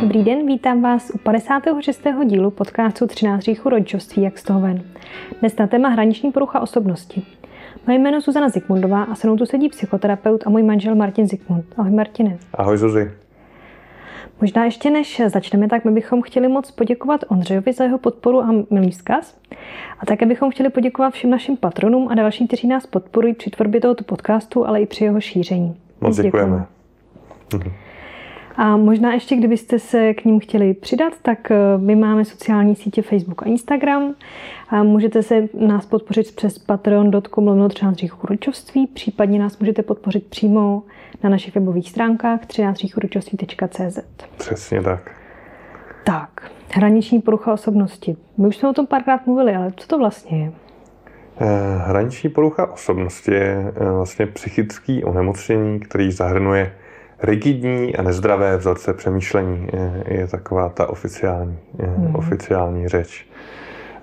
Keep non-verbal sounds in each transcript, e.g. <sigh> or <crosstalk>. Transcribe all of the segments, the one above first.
Dobrý den, vítám vás u 56. dílu podcastu 13 říchů rodičovství, jak z toho ven. Dnes na téma hraniční porucha osobnosti. Moje jméno je Zuzana Zikmundová a se mnou tu sedí psychoterapeut a můj manžel Martin Zikmund. Ahoj Martine. Ahoj Zuzi. Možná ještě než začneme, tak my bychom chtěli moc poděkovat Ondřejovi za jeho podporu a milý vzkaz. A také bychom chtěli poděkovat všem našim patronům a dalším, kteří nás podporují při tvorbě tohoto podcastu, ale i při jeho šíření. Moc děkujeme. děkujeme. A možná ještě, kdybyste se k ním chtěli přidat, tak eh, my máme sociální sítě Facebook a Instagram. A můžete se nás podpořit přes patreon.com lomno rodičovství, případně nás můžete podpořit přímo na našich webových stránkách 13 Přesně tak. Tak, hraniční porucha osobnosti. My už jsme o tom párkrát mluvili, ale co to vlastně je? Eh, hraniční porucha osobnosti je eh, vlastně psychický onemocnění, který zahrnuje rigidní a nezdravé vzorce přemýšlení je, je taková ta oficiální, mm. oficiální řeč.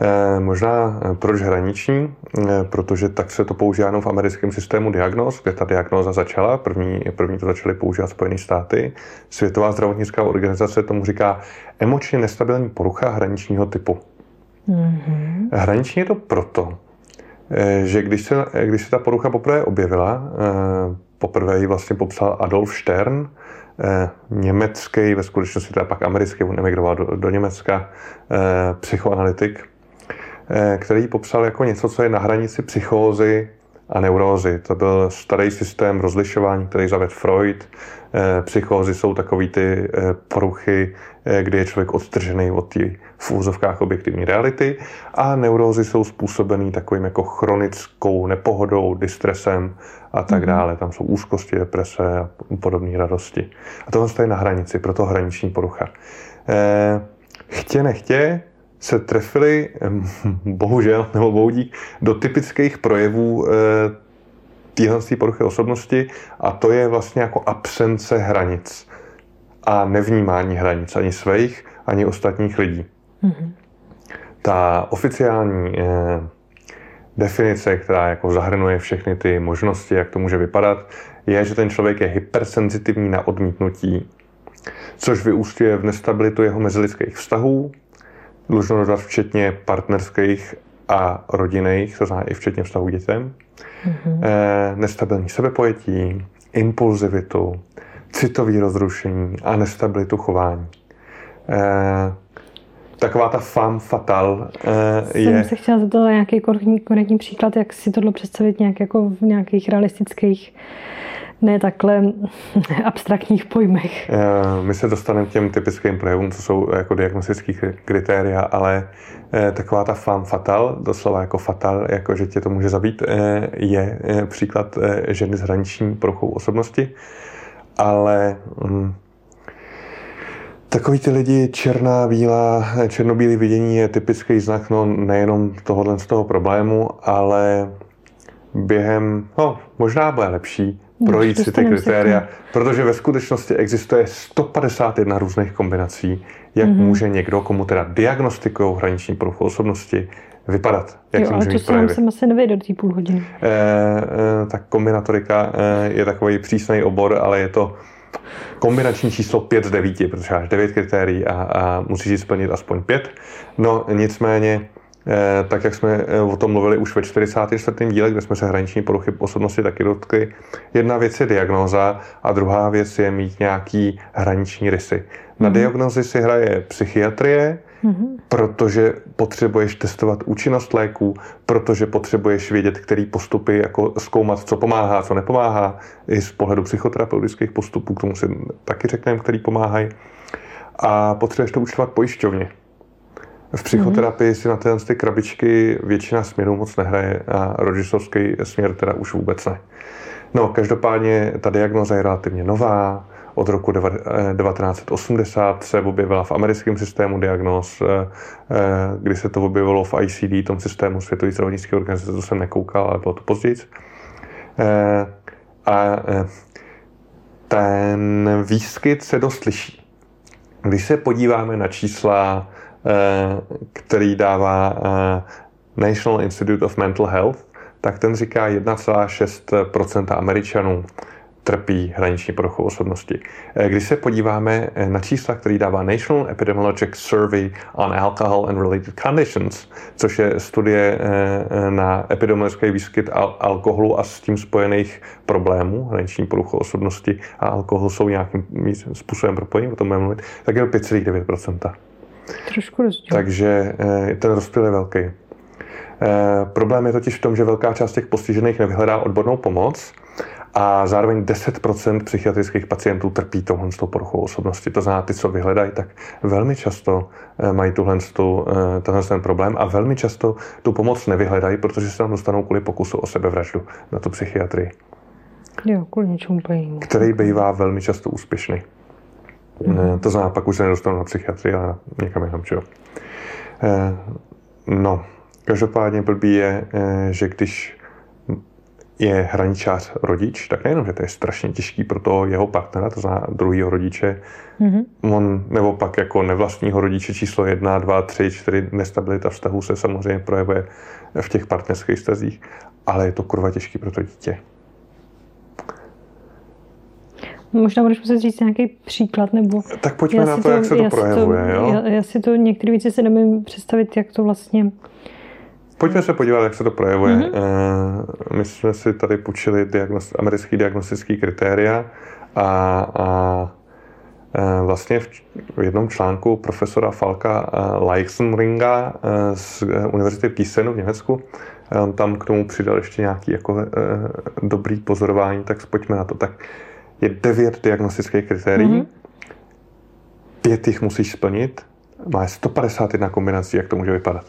E, možná eh, proč hraniční? E, protože tak se to používá jenom v americkém systému diagnóz, kde ta diagnóza začala. První, první to začaly používat Spojené státy. Světová zdravotnická organizace tomu říká emočně nestabilní porucha hraničního typu. Mm-hmm. Hraniční je to proto, že když se, když se ta porucha poprvé objevila, poprvé ji vlastně popsal Adolf Stern, eh, německý, ve skutečnosti teda pak americký, on emigroval do, do Německa, eh, psychoanalytik, eh, který ji popsal jako něco, co je na hranici psychózy a neurózy. To byl starý systém rozlišování, který zavedl Freud. Psychózy jsou takový ty poruchy, kdy je člověk odtržený od té v úzovkách objektivní reality a neurózy jsou způsobený takovým jako chronickou nepohodou, distresem a tak mm-hmm. dále. Tam jsou úzkosti, deprese a podobné radosti. A tohle je na hranici, proto hraniční porucha. Eh, chtě nechtě se trefili, <laughs> bohužel, nebo bohudík, do typických projevů eh, téhle poruchy osobnosti a to je vlastně jako absence hranic a nevnímání hranic ani svých, ani ostatních lidí. Mm-hmm. Ta oficiální eh, definice, která jako zahrnuje všechny ty možnosti, jak to může vypadat, je, že ten člověk je hypersenzitivní na odmítnutí, což vyústuje v nestabilitu jeho mezilidských vztahů, dlužno dodat včetně partnerských a rodinných, to znamená i včetně vztahu dětem, mm-hmm. e, nestabilní sebepojetí, impulzivitu, citový rozrušení a nestabilitu chování. E, taková ta femme fatal uh, je... Jsem se chtěla zeptat nějaký konkrétní příklad, jak si tohle představit nějak jako v nějakých realistických ne takhle <laughs> abstraktních pojmech. Uh, my se dostaneme k těm typickým projevům, co jsou jako diagnostické kritéria, ale uh, taková ta femme fatal, doslova jako fatal, jako že tě to může zabít, je příklad ženy s hraniční poruchou osobnosti, ale um, Takový ty lidi černá, bílá, černobílý vidění je typický znak no, nejenom tohohle z toho problému, ale během, no možná bude lepší, projít si ty kritéria, protože ve skutečnosti existuje 151 různých kombinací, jak mm-hmm. může někdo, komu teda diagnostikují hraniční poruchu osobnosti, vypadat. Jak jo, ale to se jsem asi nevěděl do půl hodiny. E, e, tak kombinatorika e, je takový přísný obor, ale je to kombinační číslo 5 z 9, protože máš 9 kritérií a, a musíš ji splnit aspoň 5. No nicméně, eh, tak jak jsme eh, o tom mluvili už ve 44. díle, kde jsme se hraniční poruchy osobnosti taky dotkli, jedna věc je diagnóza a druhá věc je mít nějaký hraniční rysy. Na mm-hmm. diagnozi si hraje psychiatrie, Mm-hmm. Protože potřebuješ testovat účinnost léků, protože potřebuješ vědět, který postupy jako zkoumat, co pomáhá, co nepomáhá. I z pohledu psychoterapeutických postupů, k tomu si taky řekneme, který pomáhají. A potřebuješ to účtovat pojišťovně. V psychoterapii si na tyhle ty krabičky většina směrů moc nehraje a rodičovský směr teda už vůbec ne. No, každopádně ta diagnoza je relativně nová, od roku 1980 se objevila v americkém systému diagnóz, eh, eh, kdy se to objevilo v ICD, tom systému Světové zdravotnické organizace, to jsem nekoukal, ale bylo to později. Eh, a ten výskyt se dost liší. Když se podíváme na čísla, který dává National Institute of Mental Health, tak ten říká 1,6% Američanů trpí hraniční poruchou osobnosti. Eh, když se podíváme eh, na čísla, který dává National Epidemiologic Survey on Alcohol and Related Conditions, což je studie eh, na epidemiologický výskyt al- alkoholu a s tím spojených problémů, hraniční poruchou osobnosti a alkohol jsou nějakým způsobem propojení, o tom budeme mluvit, tak je to 5,9%. Trošku rozdíl. Takže ten rozdíl je velký. Problém je totiž v tom, že velká část těch postižených nevyhledá odbornou pomoc, a zároveň 10% psychiatrických pacientů trpí tohle s poruchou osobnosti. To znamená, ty, co vyhledají, tak velmi často eh, mají tuhle, tu, eh, tenhle ten problém a velmi často tu pomoc nevyhledají, protože se tam dostanou kvůli pokusu o sebevraždu na tu psychiatrii. Jo, kvůli něčemu Který bývá velmi často úspěšný. Mm. To znamená, pak už se nedostanou na psychiatrii, ale někam jinam, čo? No, každopádně blbý je, že když je hraničář rodič, tak nejenom, že to je strašně těžký pro toho jeho partnera, to znamená druhého rodiče, mm-hmm. on, nebo pak jako nevlastního rodiče číslo jedna, dva, tři, čtyři, nestabilita vztahu se samozřejmě projevuje v těch partnerských stazích, ale je to kurva těžký pro to dítě. Možná budeš muset říct nějaký příklad, nebo... Tak pojďme na to, to, jak se to projevuje, to, jo? Já, já si to některé věci se nemůžu představit, jak to vlastně Pojďme se podívat, jak se to projevuje. Mm-hmm. My jsme si tady půjčili diagnost, americký diagnostický kritéria a, a eh, vlastně v, jednom článku profesora Falka eh, Leixenringa z Univerzity Písenu v Německu, on tam k tomu přidal ještě nějaký jako dobrý pozorování, tak pojďme na to. Tak je devět diagnostických kritérií, mm-hmm. pět jich musíš splnit, má 151 kombinací, jak to může vypadat.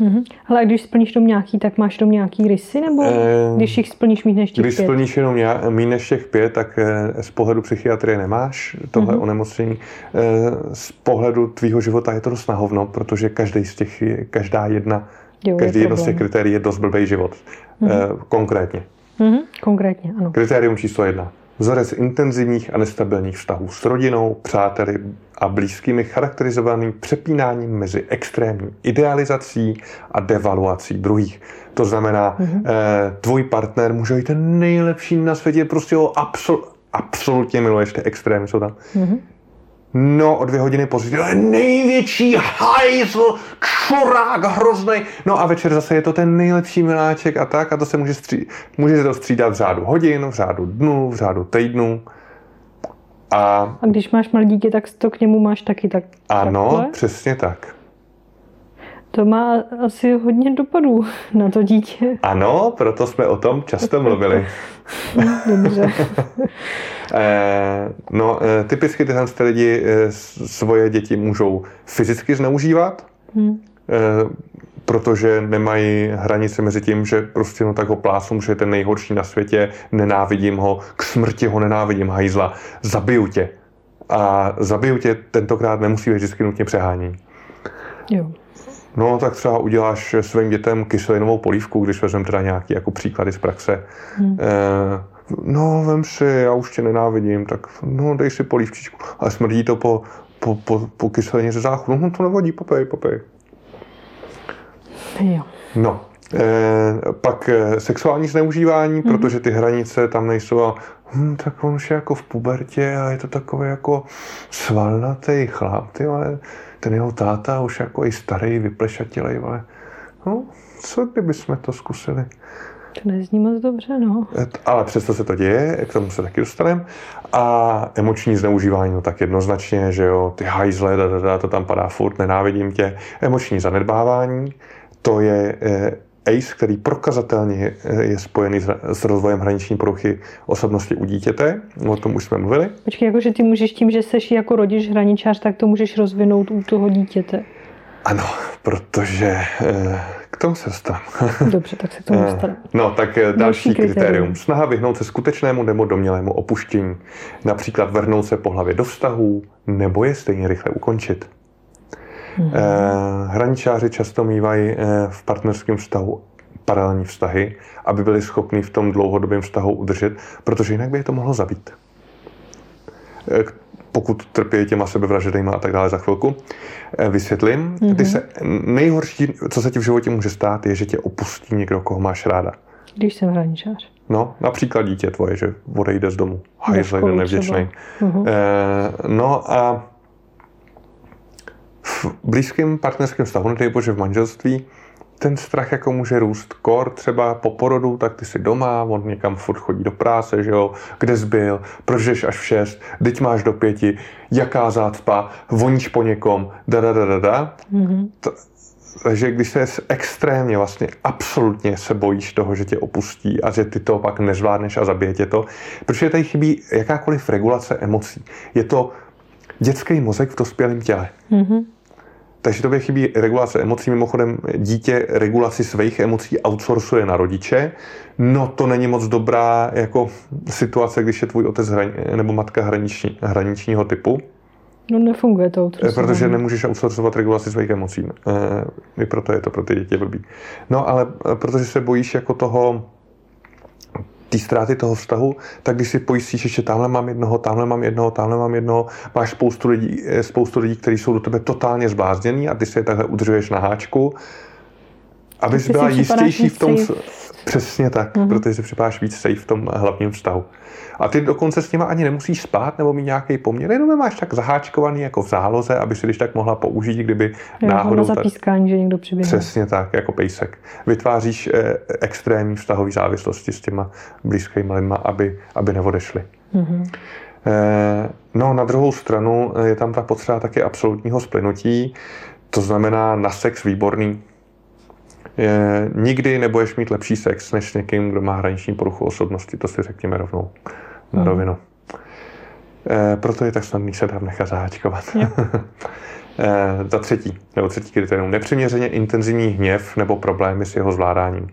Mm-hmm. Ale když splníš tom nějaký, tak máš tom nějaký rysy, nebo e, když jich splníš méně než těch Když pět? splníš jenom méně než těch pět, tak eh, z pohledu psychiatrie nemáš tohle mm-hmm. onemocnění. E, z pohledu tvýho života je to dost nahovno, protože každý z těch, každá jedna, jo, každý jedno z těch kritérií je dost blbý život. Mm-hmm. Konkrétně. Mm-hmm. Konkrétně, ano. Kritérium číslo jedna. Vzorec intenzivních a nestabilních vztahů s rodinou, přáteli a blízkými charakterizovaným přepínáním mezi extrémní idealizací a devaluací druhých. To znamená, mm-hmm. eh, tvůj partner může být ten nejlepší na světě, prostě ho absol- absolutně miluješ, ty extrémy jsou tam. Mm-hmm. No, o dvě hodiny později, to je největší hajzl, čurák hrozný. No a večer zase je to ten nejlepší miláček a tak a to se může, stří, může se to střídat v řádu hodin, v řádu dnů, v řádu týdnů. A, a když máš malé dítě, tak to k němu máš taky tak. Ano, takhle? přesně tak. To má asi hodně dopadů <laughs> na to dítě. Ano, proto jsme o tom často mluvili. <laughs> Dobře. <laughs> Eh, no, eh, typicky tyhle lidi eh, svoje děti můžou fyzicky zneužívat, hmm. protože nemají hranice mezi tím, že prostě no tak ho plásnu, že je ten nejhorší na světě, nenávidím ho, k smrti ho nenávidím, hajzla, zabiju tě. A zabiju tě tentokrát nemusí být vždycky nutně přehání. Jo. No, tak třeba uděláš svým dětem kyselinovou polívku, když vezmeme teda nějaký jako příklady z praxe. Hmm. Eh, no, vem si, já už tě nenávidím, tak no, dej si polívčičku. Ale smrdí to po, po, po, po kyselině ze záchodu. No, to nevadí, popej, popej. Jo. No, Eh, pak eh, sexuální zneužívání, mm-hmm. protože ty hranice tam nejsou a hm, tak on už je jako v pubertě a je to takový jako svalnatý chlap, ty ale ten jeho táta už jako i starý, vyplešatilej, ale no, co kdyby jsme to zkusili? To nezní moc dobře, no. Ale přesto se to děje, k tomu se taky dostaneme. A emoční zneužívání, no tak jednoznačně, že jo, ty hajzle, da, da, da, to tam padá furt, nenávidím tě. Emoční zanedbávání, to je eh, ACE, který prokazatelně je spojený s rozvojem hraniční poruchy osobnosti u dítěte. O tom už jsme mluvili. Počkej, jakože ty můžeš tím, že seš jako rodič hraničář, tak to můžeš rozvinout u toho dítěte. Ano, protože eh, k tomu se dostanu. <laughs> Dobře, tak se k tomu eh, dostanu. No, tak další, další kritérium. kritérium. Snaha vyhnout se skutečnému nebo domělému opuštění. Například vrhnout se po hlavě do vztahu, nebo je stejně rychle ukončit. Mm-hmm. Hraničáři často mývají eh, v partnerském vztahu paralelní vztahy, aby byli schopni v tom dlouhodobém vztahu udržet, protože jinak by je to mohlo zabít. Pokud trpí těma sebevražedejma a tak dále za chvilku, eh, vysvětlím. Mm-hmm. Ty se, nejhorší, co se ti v životě může stát, je, že tě opustí někdo, koho máš ráda. Když jsem hraničář. No, například dítě tvoje, že odejde z domu. Hajzl, jeden nevděčný. Uh-huh. E, no a v blízkém partnerském vztahu, nedej bože v manželství, ten strach jako může růst. Kor třeba po porodu, tak ty jsi doma, on někam furt chodí do práce, že jo, kde jsi byl, proč jdeš až v šest, teď máš do pěti, jaká zácpa, voníš po někom, da, da, da, da, da. Mm-hmm. To, takže když se extrémně, vlastně absolutně se bojíš toho, že tě opustí a že ty to pak nezvládneš a zabije tě to, protože tady chybí jakákoliv regulace emocí. Je to dětský mozek v dospělém těle. Mm-hmm. Takže tobě chybí regulace emocí. Mimochodem, dítě regulaci svých emocí outsourcuje na rodiče. No to není moc dobrá jako situace, když je tvůj otec hran, nebo matka hraniční, hraničního typu. No nefunguje to outsourcování. Protože nemůžeš outsourcovat regulaci svých emocí. Eh, I proto je to pro ty děti blbý. No ale eh, protože se bojíš jako toho té ztráty toho vztahu, tak když si pojistíš, že tamhle mám jednoho, tamhle mám jednoho, tamhle mám jednoho, máš spoustu lidí, eh, spoustu lidí, kteří jsou do tebe totálně zbláznění a ty si je takhle udržuješ na háčku, abys byla jistější v tom. Přesně tak, mm-hmm. protože si připadáš víc safe v tom hlavním vztahu. A ty dokonce s nima ani nemusíš spát nebo mít nějaký poměr, jenom je máš tak zaháčkovaný jako v záloze, aby si když tak mohla použít, kdyby jo, náhodou... Na zapískání, že někdo přiběhne. Přesně tak, jako pejsek. Vytváříš eh, extrémní vztahový závislosti s těma blízkými lidma, aby, aby neodešli. Mm-hmm. Eh, no, na druhou stranu je tam ta potřeba taky absolutního splynutí, to znamená na sex výborný, je, nikdy nebudeš mít lepší sex než s někým, kdo má hraniční poruchu osobnosti, to si řekněme rovnou na hmm. rovinu. E, proto je tak snadný se tam nechat zaháčkovat. <laughs> e, za třetí, nebo třetí kritérium, nepřiměřeně intenzivní hněv nebo problémy s jeho zvládáním.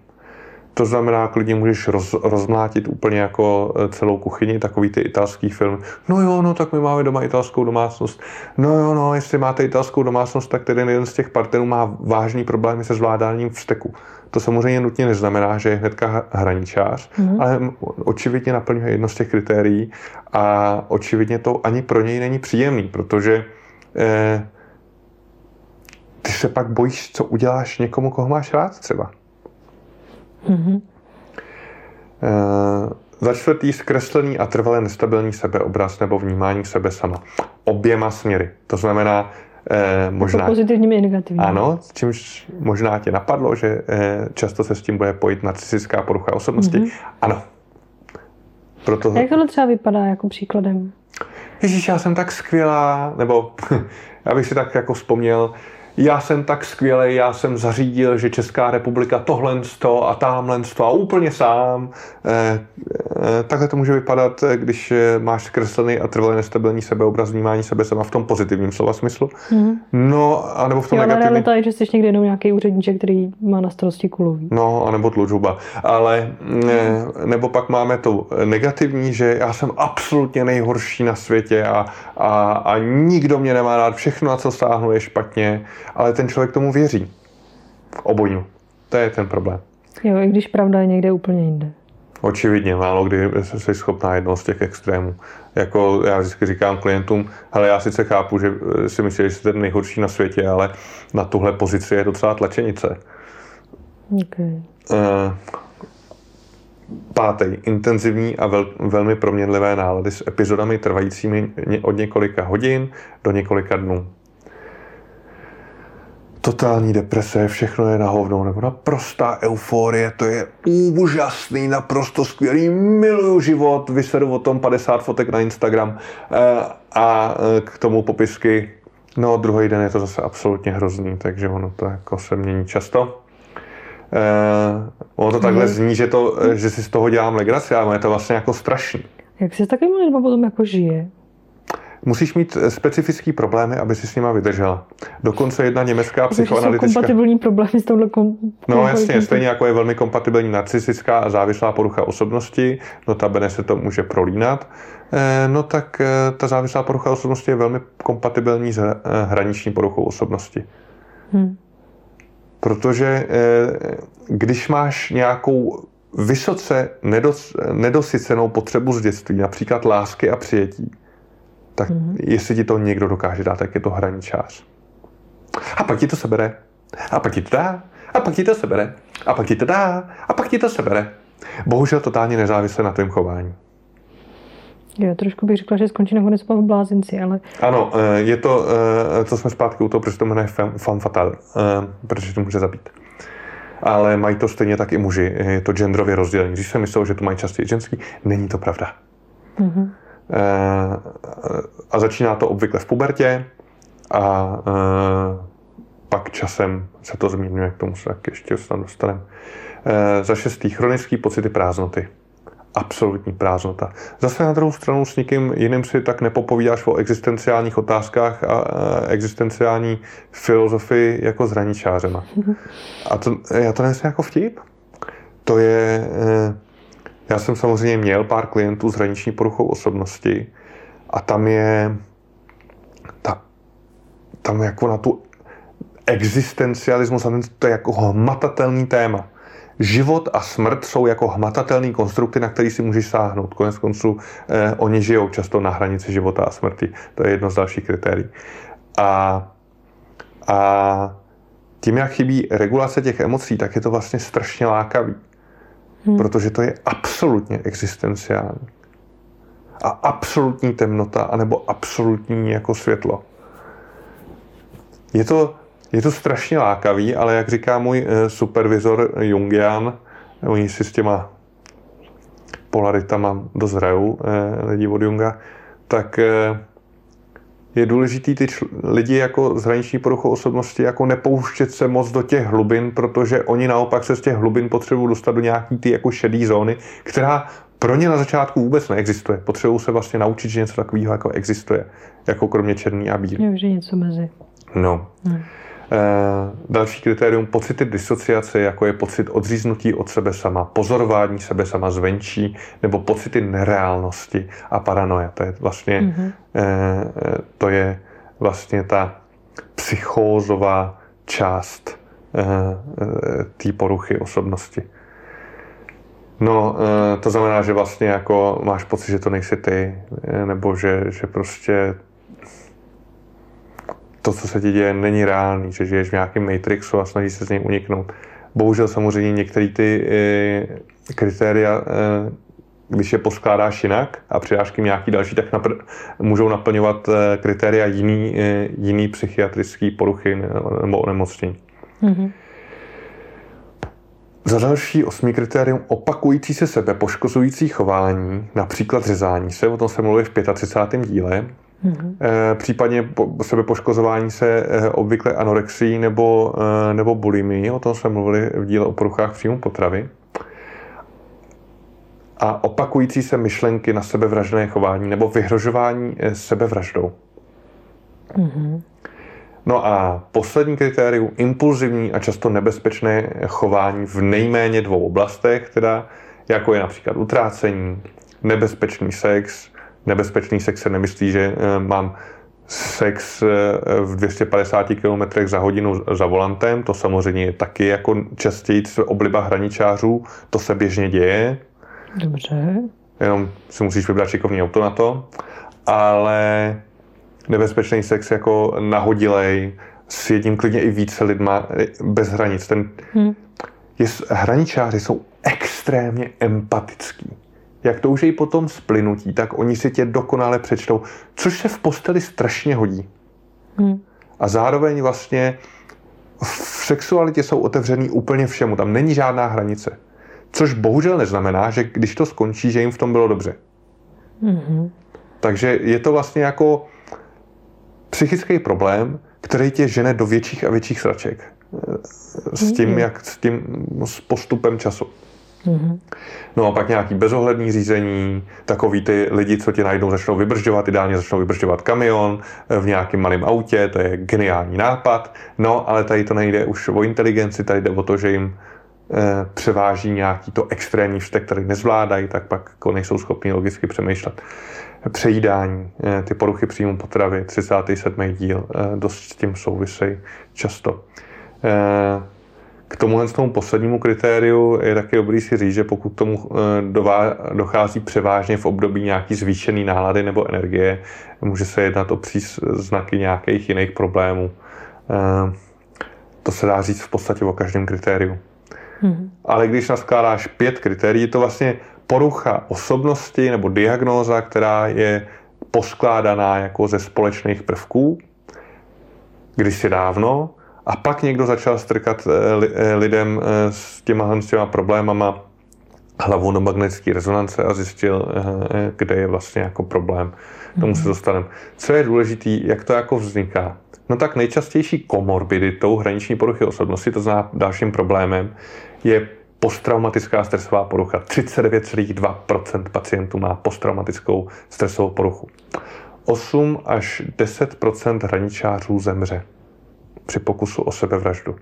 To znamená, klidně můžeš roz, rozmlátit úplně jako e, celou kuchyni, takový ty italský film. No jo, no tak my máme doma italskou domácnost. No jo, no, jestli máte italskou domácnost, tak ten jeden z těch partnerů má vážný problémy se zvládáním vzteku. To samozřejmě nutně neznamená, že je hnedka hraničář, mm-hmm. ale očividně naplňuje jedno z těch kritérií a očividně to ani pro něj není příjemný, protože eh, ty se pak bojíš, co uděláš někomu, koho máš rád třeba. Mm-hmm. za čtvrtý zkreslený a trvalé nestabilní sebeobraz nebo vnímání sebe sama. Oběma směry. To znamená, Eh, možná, jako pozitivními i negativními. Ano, s čímž možná tě napadlo, že eh, často se s tím bude pojít narcistická porucha osobnosti. Mm-hmm. Ano. Proto... Jak tohle třeba vypadá jako příkladem? Ježíš, já jsem tak skvělá, nebo <laughs> já bych si tak jako vzpomněl, já jsem tak skvělý, já jsem zařídil, že Česká republika tohle to a tamhle to a úplně sám. Eh, eh, takhle to může vypadat, eh, když máš zkreslený a trvalý nestabilní sebeobraz vnímání sebe sama v tom pozitivním slova smyslu. Mm. No, anebo v tom jo, negativním. realita je, že jsi někdy jenom nějaký úředníček, který má na starosti kulový. No, anebo tlučuba. Ale ne, nebo pak máme to negativní, že já jsem absolutně nejhorší na světě a, a, a nikdo mě nemá rád, všechno, na co stáhnu, je špatně ale ten člověk tomu věří. Obojnu. To je ten problém. Jo, i když pravda je někde úplně jinde. Očividně, málo kdy jsi schopná jednoho z těch extrémů. Jako já vždycky říkám klientům, ale já sice chápu, že si myslíš, že jsi ten nejhorší na světě, ale na tuhle pozici je docela tlačenice. Okay. Uh, pátý. Intenzivní a vel, velmi proměnlivé nálady s epizodami trvajícími od několika hodin do několika dnů totální deprese, všechno je na hovno, nebo naprostá euforie, to je úžasný, naprosto skvělý, miluju život, vysedu o tom 50 fotek na Instagram eh, a eh, k tomu popisky, no druhý den je to zase absolutně hrozný, takže ono to jako se mění často. Eh, ono to takhle mhm. zní, že, to, že si z toho dělám legraci, ale je to vlastně jako strašný. Jak se s takovými lidmi potom jako žije? Musíš mít eh, specifický problémy, aby si s nima vydržela. Dokonce jedna německá psychoanalytička... Jsou kompatibilní problémy s touhle kom... No jasně, stejně jako je velmi kompatibilní narcistická a závislá porucha osobnosti, notabene se to může prolínat, eh, no tak eh, ta závislá porucha osobnosti je velmi kompatibilní s hraniční poruchou osobnosti. Hmm. Protože když máš nějakou vysoce nedos, nedosycenou potřebu z dětství, například lásky a přijetí, tak mm-hmm. jestli ti to někdo dokáže dát, tak je to hraničář. A pak ti to sebere. A pak ti to dá. A pak ti to sebere. A pak ti to dá. A pak ti to sebere. Bohužel totálně nezávisle na tvém chování. Jo, trošku bych řekla, že skončí nakonec v blázinci, ale... Ano, eh, je to, co eh, jsme zpátky u toho, protože to jmenuje fan fatal, eh, protože to může zabít. Ale mají to stejně tak i muži. Je to genderově rozdělení. Když jsem myslel, že to mají častěji ženský, není to pravda. Mm-hmm. A začíná to obvykle v pubertě a pak časem se to změňuje, k tomu se tak ještě snad dostaneme. Za šestý, chronický pocity prázdnoty absolutní prázdnota. Zase na druhou stranu s nikým jiným si tak nepopovídáš o existenciálních otázkách a existenciální filozofii jako s hraničářema. A to, já to nejsem jako vtip. To je... Já jsem samozřejmě měl pár klientů s hraniční poruchou osobnosti a tam je ta, tam jako na tu existencialismus, to je jako hmatatelný téma život a smrt jsou jako hmatatelné konstrukty, na který si můžeš sáhnout. Konec konců eh, oni žijou často na hranici života a smrti. To je jedno z dalších kritérií. A, a tím, jak chybí regulace těch emocí, tak je to vlastně strašně lákavý. Hmm. Protože to je absolutně existenciální. A absolutní temnota, anebo absolutní jako světlo. Je to, je to strašně lákavý, ale jak říká můj eh, supervizor Jungian, oni si s těma polaritama dost hrajou, eh, lidi od Junga, tak eh, je důležitý ty lidi jako zhraniční poruchu osobnosti jako nepouštět se moc do těch hlubin, protože oni naopak se z těch hlubin potřebují dostat do nějaký ty jako šedý zóny, která pro ně na začátku vůbec neexistuje. Potřebují se vlastně naučit, že něco takového jako existuje, jako kromě černý a bílý. Je, že něco mezi. No. Hmm. Eh, další kritérium pocity disociace, jako je pocit odříznutí od sebe sama, pozorování sebe sama zvenčí, nebo pocity nereálnosti a paranoje. To je vlastně, mm-hmm. to je vlastně ta psychózová část té poruchy osobnosti. No, to znamená, že vlastně jako máš pocit, že to nejsi ty, nebo že, že prostě to, co se ti děje, není reálný, že žiješ v nějakém matrixu a snažíš se z něj uniknout. Bohužel samozřejmě některé ty e, kritéria, e, když je poskládáš jinak a přidáš k nějaký další, tak napr- můžou naplňovat e, kritéria jiný, e, jiný psychiatrický poruchy nebo onemocnění. Mm-hmm. Za další osmý kritérium opakující se sebe poškozující chování, například řezání se, o tom se mluví v 35. díle, Mm-hmm. Případně sebepoškozování se eh, obvykle anorexí nebo, eh, nebo bulimii, o tom jsme mluvili v díle o poruchách příjmu potravy. A opakující se myšlenky na sebevražné chování nebo vyhrožování sebevraždou. Mm-hmm. No a poslední kritérium, impulzivní a často nebezpečné chování v nejméně dvou oblastech, teda jako je například utrácení, nebezpečný sex, nebezpečný sex se nemyslí, že eh, mám sex eh, v 250 km za hodinu za volantem, to samozřejmě je taky jako častěji obliba hraničářů, to se běžně děje. Dobře. Jenom si musíš vybrat šikovný auto na to, ale nebezpečný sex jako nahodilej, s jedním klidně i více lidma, eh, bez hranic. Ten, hmm. je, hraničáři jsou extrémně empatický jak toužejí potom splynutí, tak oni si tě dokonale přečtou, což se v posteli strašně hodí. Hmm. A zároveň vlastně v sexualitě jsou otevřený úplně všemu, tam není žádná hranice. Což bohužel neznamená, že když to skončí, že jim v tom bylo dobře. hmm Takže je to vlastně jako psychický problém, který tě žene do větších a větších sraček. S tím, hmm jak s tím s postupem času. No a pak nějaký bezohledný řízení, takový ty lidi, co ti najdou, začnou vybržďovat, ideálně začnou vybržďovat kamion eh, v nějakém malém autě, to je geniální nápad. No, ale tady to nejde už o inteligenci, tady jde o to, že jim e, převáží nějaký to extrémní vztek, který nezvládají, tak pak jako nejsou schopni logicky přemýšlet. Přejídání, e, ty poruchy příjmu potravy, 37. díl, e, dost s tím souvisejí často. E, K tomuhle tomu poslednímu kritériu je taky dobrý si říct, že pokud tomu eh, dochází převážně v období nějaký zvýšený nálady nebo energie, může se jednat o příznaky nějakých jiných problémů. Eh, to se dá říct v podstatě o každém kritériu. Hmm. Ale když naskládáš pět kritérií, je to vlastně porucha osobnosti nebo diagnóza, která je poskládaná jako ze společných prvků, kdysi dávno, a pak někdo začal strkat eh, eh, lidem eh, s těma, s těma problémama hlavu do magnetické rezonance a zjistil, kde je vlastně jako problém. Tomu se mhm. dostaneme. Co je důležité, jak to jako vzniká? No tak nejčastější komorbiditou hraniční poruchy osobnosti, to znamená dalším problémem, je posttraumatická stresová porucha. 39,2% pacientů má posttraumatickou stresovou poruchu. 8 až 10 hraničářů zemře při pokusu o sebevraždu.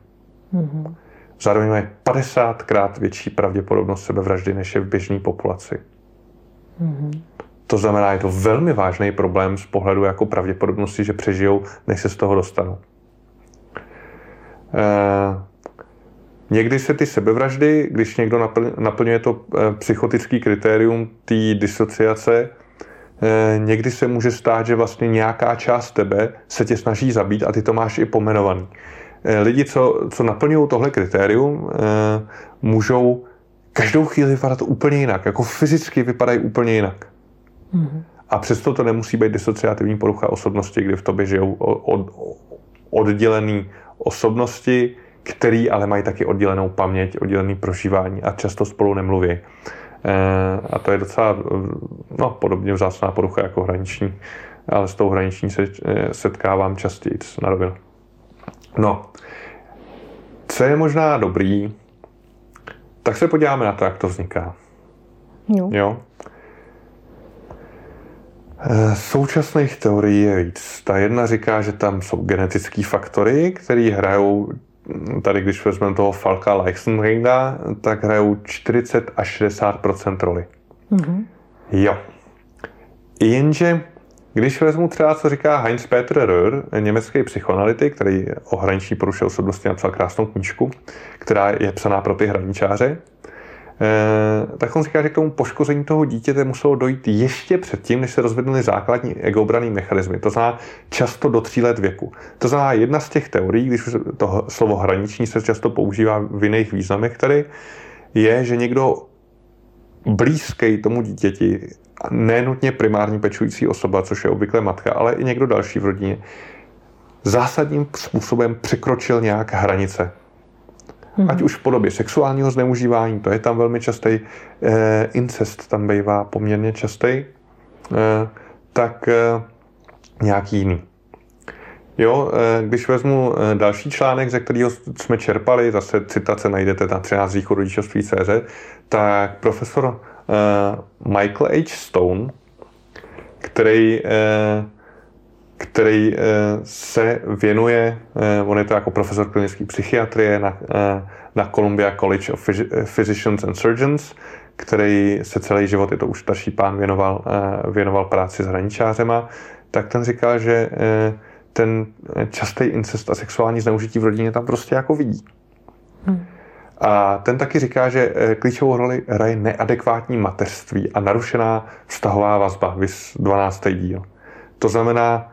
Mm-hmm. Zároveň mají 50krát větší pravděpodobnost sebevraždy, než je v běžné populaci. Mm-hmm. To znamená, je to velmi vážný problém z pohledu jako pravděpodobnosti, že přežijou, než se z toho dostanou. E, někdy se ty sebevraždy, když někdo naplňuje to e, psychotický kritérium té disociace, Eh, někdy se může stát, že vlastně nějaká část tebe se tě snaží zabít a ty to máš i pomenovaný. Eh, lidi, co, co naplňují tohle kritérium, eh, můžou každou chvíli vypadat úplně jinak, jako fyzicky vypadají úplně jinak. Mm-hmm. A přesto to nemusí být disociativní porucha osobnosti, kdy v tobě žijou od, oddělený osobnosti, který ale mají taky oddělenou paměť, oddělený prožívání a často spolu nemluví. Eh, a to je docela no, podobně vzácná porucha jako hraniční, ale s tou hraniční se eh, setkávám častěji na rovinu. No, co je možná dobrý, tak se podíváme na to, jak to vzniká. Jo. jo? Eh, současných teorií je víc. Ta jedna říká, že tam jsou genetické faktory, které hrajou tady když vezmeme toho Falka Leichenringa, tak hrajou 40 až 60% roli. Mm-hmm. Jo. Jenže když vezmu třeba, co říká Heinz Peter Röhr, německý psychoanalytik, který o hraniční poruše osobnosti napsal krásnou knížku, která je psaná pro ty hraničáře, tak on říká, že k tomu poškození toho dítěte muselo dojít ještě předtím, než se rozvinuly základní egobraný mechanismy. To znamená často do tří let věku. To znamená jedna z těch teorií, když to slovo hraniční se často používá v jiných významech tady, je, že někdo blízký tomu dítěti, nenutně primární pečující osoba, což je obvykle matka, ale i někdo další v rodině, zásadním způsobem překročil nějak hranice mm-hmm. ať už v podobě sexuálního zneužívání, to je tam velmi častý, eh, incest tam bývá poměrně častý, eh, tak eh, nějaký jiný. Jo, když vezmu další článek, ze kterého jsme čerpali, zase citace najdete na 13 východu rodičovství CZ, tak profesor Michael H. Stone, který který eh, se věnuje, eh, on je to jako profesor klinické psychiatrie na, eh, na Columbia College of Physicians and Surgeons, který se celý život, je to už starší pán, věnoval, věnoval práci s hraničářema, tak ten říkal, že ten častý incest a sexuální zneužití v rodině tam prostě jako vidí. Hmm. A ten taky říká, že klíčovou roli hraje neadekvátní mateřství a narušená vztahová vazba, vys 12. díl. To znamená,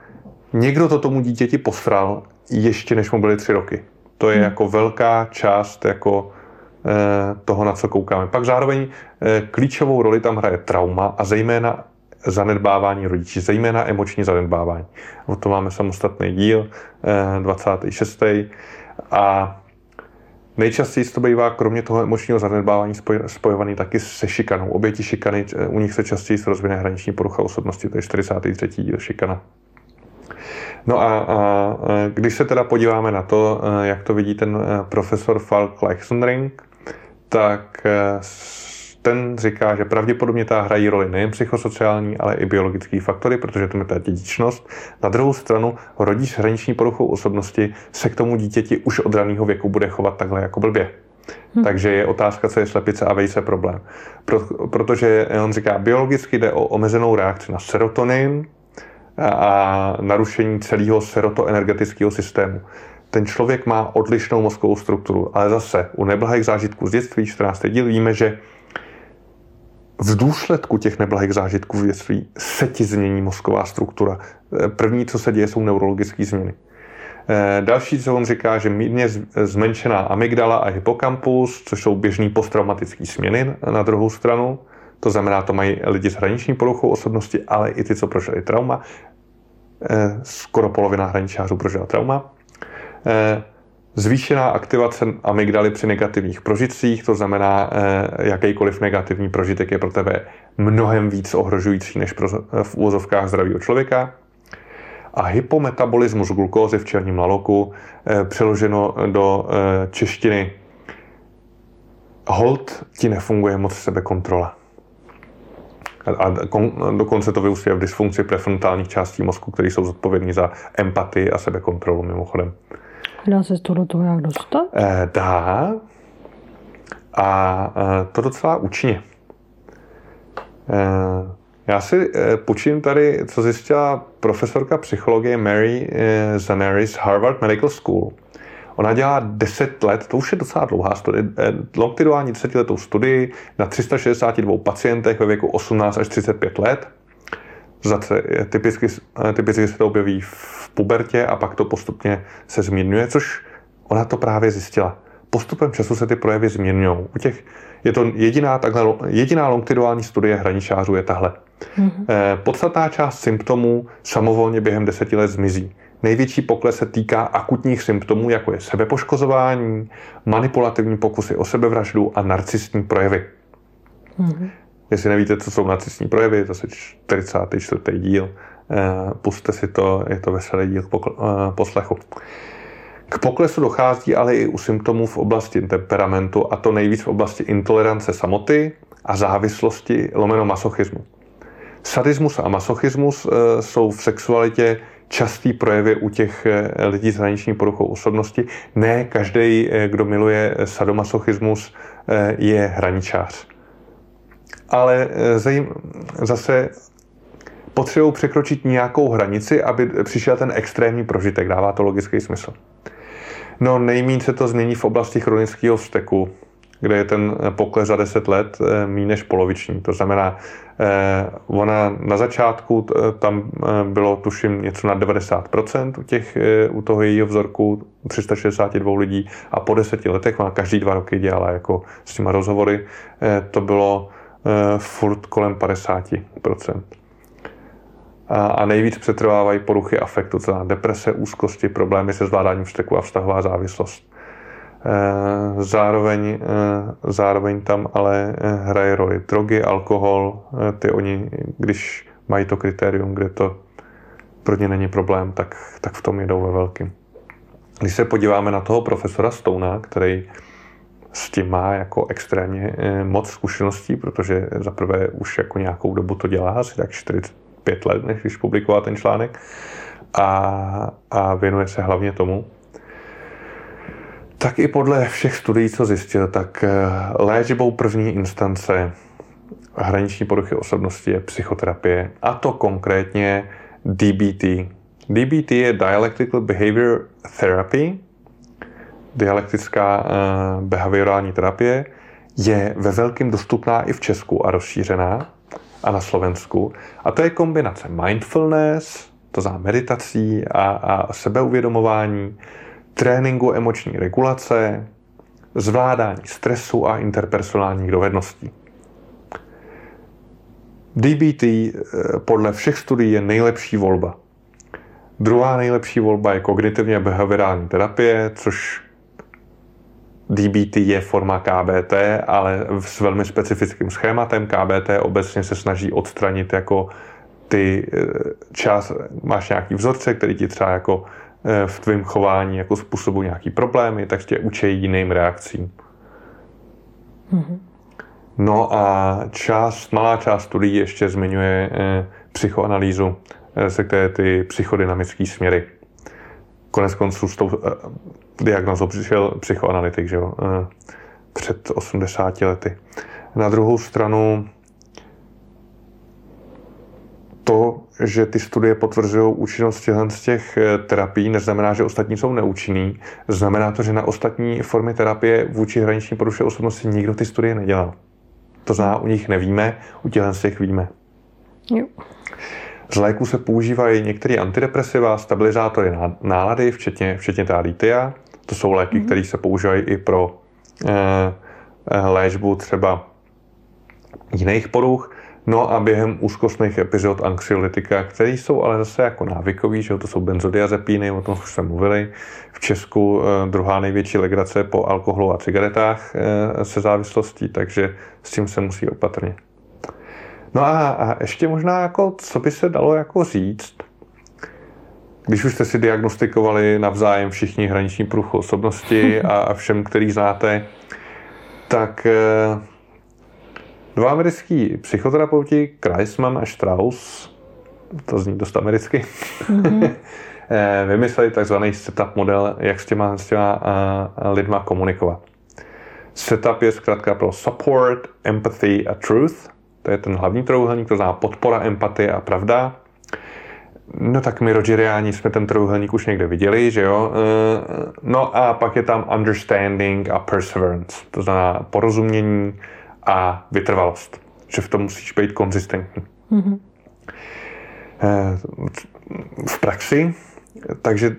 někdo to tomu dítěti posral ještě než mu byly tři roky. To je hmm. jako velká část jako eh, toho, na co koukáme. Pak zároveň eh, klíčovou roli tam hraje trauma a zejména zanedbávání rodičů, zejména emoční zanedbávání. O to máme samostatný díl, 26. Eh, a nejčastěji to bývá, kromě toho emočního zanedbávání, spojovaný taky se šikanou. Oběti šikany, u nich se častěji rozvine hraniční porucha osobnosti, to je 43. díl šikana. No a, a když se teda podíváme na to, jak to vidí ten profesor Falk Leichenring, tak ten říká, že pravděpodobně ta hrají roli nejen psychosociální, ale i biologické faktory, protože to je ta dědičnost. Na druhou stranu rodič s hraniční poruchou osobnosti se k tomu dítěti už od raného věku bude chovat takhle jako blbě. Hmm. Takže je otázka, co je slepice a vejce problém. Pro, protože on říká, biologicky jde o omezenou reakci na serotonin, a narušení celého serotoenergetického systému. ten člověk má odlišnou mozkovou strukturu. Ale zase u neblahých zážitků z dětství, 14. díl, víme, že v důsledku těch neblahých zážitků v dětství se ti změní mozková struktura. První, co se děje, jsou neurologické změny. Eh, další, co on říká, že mírně zmenšená amygdala a hypokampus, což jsou běžný posttraumatické směny na druhou stranu, to znamená, to mají lidi s hraniční poruchou osobnosti, ale i ty, co prožili trauma. Eh, skoro polovina hraničářů prožila trauma. Eh, zvýšená aktivace amygdaly při negativních prožitcích, to znamená, jakýkoliv negativní prožitek je pro tebe mnohem víc ohrožující než pro, v úvozovkách zdravého člověka a hypometabolismus glukózy v černím laloku, eh, přeloženo do eh, češtiny hold ti nefunguje moc sebekontrola. A dokonce to vyústí v dysfunkci prefrontálních částí mozku, které jsou zodpovědní za empatii a sebekontrolu mimochodem. Dá se to do toho jak dostat? Eh, dá. A to docela účinně. Já si eh, počím tady, co zjistila profesorka psychologie Mary eh, Zanaris z Harvard Medical School. Ona dělá 10 let, to už je docela dlouhá studie, eh, longitudinální 10 letou studii na 362 pacientech ve věku 18 až 35 let. Zase typicky, typicky se to objeví v pubertě a pak to postupně se zmírňuje, což ona to právě zjistila. Postupem času se ty projevy zmírňují. U těch je to jediná, takhle, jediná longitudinální studie hraničářů je tahle. Mm-hmm. Podstatná část symptomů samovolně během deseti let zmizí. Největší pokles se týká akutních symptomů, jako je sebepoškozování, manipulativní pokusy o sebevraždu a narcistní projevy. Mm-hmm. Jestli nevíte, co jsou narcistní projevy, to je 44. díl. Eh, puste si to, je to veselý díl eh, poslechu. K poklesu dochází ale i u symptomů v oblasti temperamentu, a to nejvíc v oblasti intolerance samoty a závislosti lomeno masochismu. Sadismus a masochismus eh, jsou v sexualitě častý projevy u těch eh, lidí s hraniční poruchou osobnosti. Ne každý, eh, kdo miluje sadomasochismus, je hraničář. Ale zase potřebují překročit nějakou hranici, aby přišel ten extrémní prožitek. Dává to logický smysl. No nejméně se to změní v oblasti chronického vzteku, kde je ten pokles za 10 let eh, méně než poloviční. To znamená, eh, ona na začátku tam eh, bylo tuším něco na 90% u, těch, u toho jejího vzorku 362 lidí a po deseti letech, má každý dva roky dělala jako s těma rozhovory, to bylo furt kolem 50% a nejvíc přetrvávají poruchy afektu, to deprese, úzkosti, problémy se zvládáním vzteku a vztahová závislost. E, zároveň, e, zároveň tam ale e, hraje roli drogy, alkohol, ty oni, když mají to kritérium, kde to pro ně není problém, tak, tak v tom jedou ve velkým. Když se podíváme na toho profesora Stouna, který s tím má jako extrémně moc zkušeností, protože zaprvé už jako nějakou dobu to dělá, asi tak 40, pět let, než když publikoval ten článek a, a věnuje se hlavně tomu. Tak i podle všech studií, co zjistil, tak eh, léčbou první instance hraniční poruchy osobnosti je psychoterapie, a to konkrétně DBT. DBT je Dialectical Behavior Therapy, dialektická uh, behaviorální terapie, je ve velkém dostupná i v Česku a rozšířená a na Slovensku. A to je kombinace mindfulness, to znamená meditací a, a sebeuvědomování, tréninku emoční regulace, zvládání stresu a interpersonálních dovedností. DBT eh, podle všech studií je nejlepší volba. Druhá nejlepší volba je kognitivně behaviorální terapie, což DBT je forma KBT, ale s velmi specifickým schématem. KBT obecně se snaží odstranit jako ty eh, čas, máš nějaký vzorce, který ti třeba jako v tvém chování jako způsobu nějaký problémy, tak tě učí jiným reakcím. Mm-hmm. No a část, malá část studií ještě zmiňuje eh, psychoanalýzu, se které ty psychodynamické směry. Konec konců s tou diagnozou přišel psychoanalytik, že jo, eh, před 80 lety. Na druhou stranu to, že ty studie potvrzují účinnost z těch eh, terapií, neznamená, že ostatní jsou neúčinný. Znamená to, že na ostatní formy terapie vůči hraniční poruše osobnosti nikdo ty studie nedělal. To znamená, u nich nevíme, u těchto z těch víme. Jo. Z léku se používají některé antidepresiva, stabilizátory nálady, včetně, včetně ta litia. To jsou léky, mm-hmm. které se používají i pro eh, eh, léčbu třeba jiných poruch. No a během úzkostných epizod anxiolytika, které jsou ale zase jako návykový, že to jsou benzodiazepíny, o tom už jsme mluvili. V Česku eh, druhá největší legrace po alkoholu a cigaretách eh, se závislostí, takže s tím se musí opatrně. No a, a ještě možná, jako, co by se dalo jako říct, když už jste si diagnostikovali navzájem všichni hraniční průch osobnosti a, a všem, který znáte, tak eh, Dva americký psychoterapeuti, Kreisman a Strauss, to zní dost americky, mm-hmm. <laughs> vymysleli takzvaný setup model, jak s těma, s těma uh, lidma komunikovat. Setup je zkrátka pro support, empathy a truth. To je ten hlavní trojuhelník, to znamená podpora, empatie a pravda. No tak my Rogeriáni jsme ten trojuhelník už někde viděli, že jo? Eh, no a pak je tam understanding a perseverance, to znamená porozumění, a vytrvalost. Že v tom musíš být konzistentní. Mm-hmm. V praxi, takže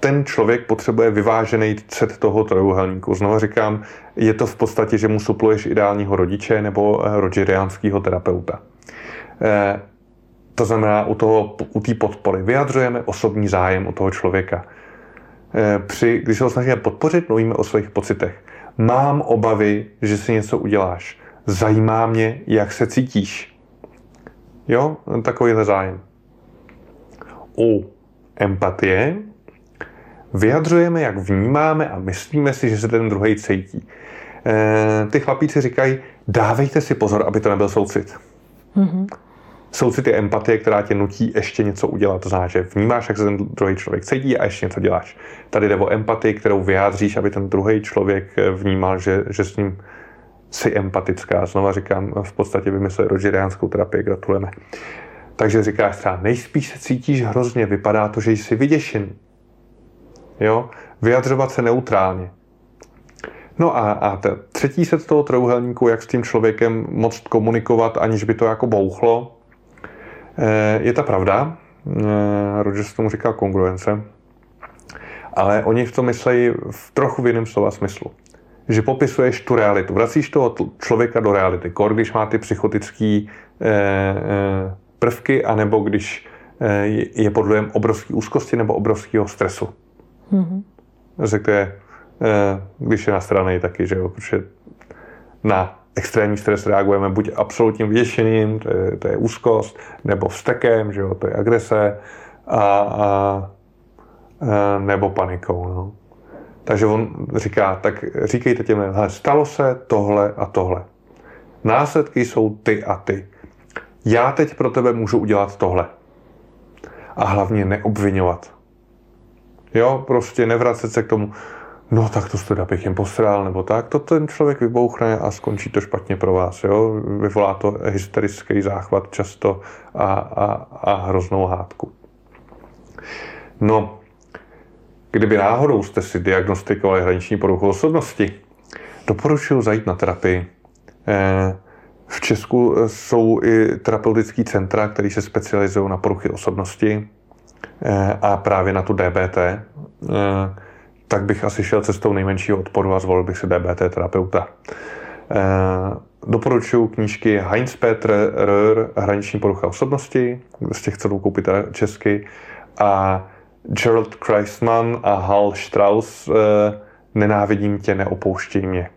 ten člověk potřebuje vyvážený set toho trojuhelníku. Znovu říkám, je to v podstatě, že mu supluješ ideálního rodiče nebo eh, rogeriánského terapeuta. Eh, to znamená, u té u podpory vyjadřujeme osobní zájem o toho člověka. Při, když se ho snažíme podpořit, mluvíme o svých pocitech. Mám obavy, že si něco uděláš zajímá mě, jak se cítíš. Jo, takovýhle zájem. U empatie vyjadřujeme, jak vnímáme a myslíme si, že se ten druhý cítí. E, ty chlapíci říkají, dávejte si pozor, aby to nebyl soucit. Mm-hmm. Soucit je empatie, která tě nutí ještě něco udělat. To znamená, že vnímáš, jak se ten druhý člověk cítí a ještě něco děláš. Tady jde o empatii, kterou vyjádříš, aby ten druhý člověk vnímal, že, že s ním si empatická. Znova říkám, v podstatě vymysleli rogeriánskou terapii, gratulujeme. Takže říkáš třeba, nejspíš se cítíš hrozně, vypadá to, že jsi vyděšený. Jo? Vyjadřovat se neutrálně. No a, a ten třetí set toho trouhelníku, jak s tím člověkem moc komunikovat, aniž by to jako bouchlo, eh, je ta pravda. Eh, Rogers tomu říká kongruence. Ale oni v tom myslejí v trochu v jiném slova smyslu že popisuješ tu realitu. Vracíš toho člověka do reality. Kor, když má ty psychotické eh, eh, prvky, anebo když eh, je pod vlivem obrovské úzkosti nebo obrovského stresu. Mm-hmm. Řekne, eh, když je na straně taky, že jo, protože na extrémní stres reagujeme buď absolutním vyděšením, to je, to je úzkost, nebo vztekem, že jo, to je agrese, a, a, a nebo panikou. No. Takže on říká, tak říkejte těm lidem, stalo se tohle a tohle. Následky jsou ty a ty. Já teď pro tebe můžu udělat tohle. A hlavně neobvinovat. Jo, prostě nevracet se k tomu, no tak to teda bych jim posral, nebo tak, to ten člověk vybouchne a skončí to špatně pro vás, jo. Vyvolá to hysterický záchvat často a, a, a hroznou hádku. No, Kdyby náhodou jste si diagnostikovali hraniční poruchu osobnosti, doporučuji zajít na terapii. Eh, v Česku jsou i terapeutické centra, které se specializují na poruchy osobnosti eh, a právě na tu DBT. Eh, tak bych asi šel cestou nejmenšího odporu a zvolil bych si DBT terapeuta. Doporučuji knížky Heinz Petr Röhr Hraniční porucha osobnosti, z těch, co koupit česky, a Gerald Kreisman a Hal Strauss eh, Nenávidím tě, neopouštěj mě.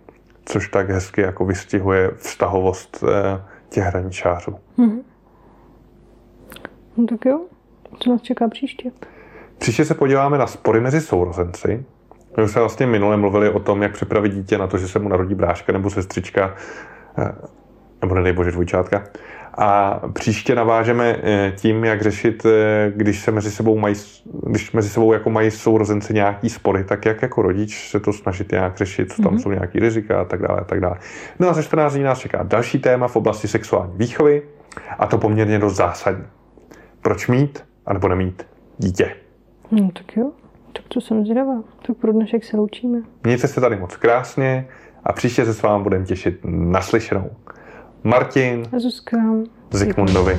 Což tak hezky jako vystihuje vztahovost eh, těch hraničářů. Mm-hmm. No tak jo, co nás čeká příště? Příště se podíváme na spory mezi sourozenci. My jsme vlastně minule mluvili o tom, jak připravit dítě na to, že se mu narodí bráška nebo sestřička, eh, nebo nedej bože dvojčátka. A příště navážeme eh, tím, jak řešit, eh, když se mezi sebou mají, když mezi sebou jako mají sourozenci nějaký spory, tak jak jako rodič se to snažit nějak řešit, co tam mm-hmm. jsou nějaký rizika a tak dále a tak dále. No a ze 14 dní nás čeká další téma v oblasti sexuální výchovy a to poměrně dost zásadní. proč mít anebo nemít dítě. No tak jo, tak to jsem zvědavá. Tak pro dnešek se loučíme. Mějte se tady moc krásně a příště se s vámi budeme těšit naslyšenou. Martin Zuzka. Zikmundovi.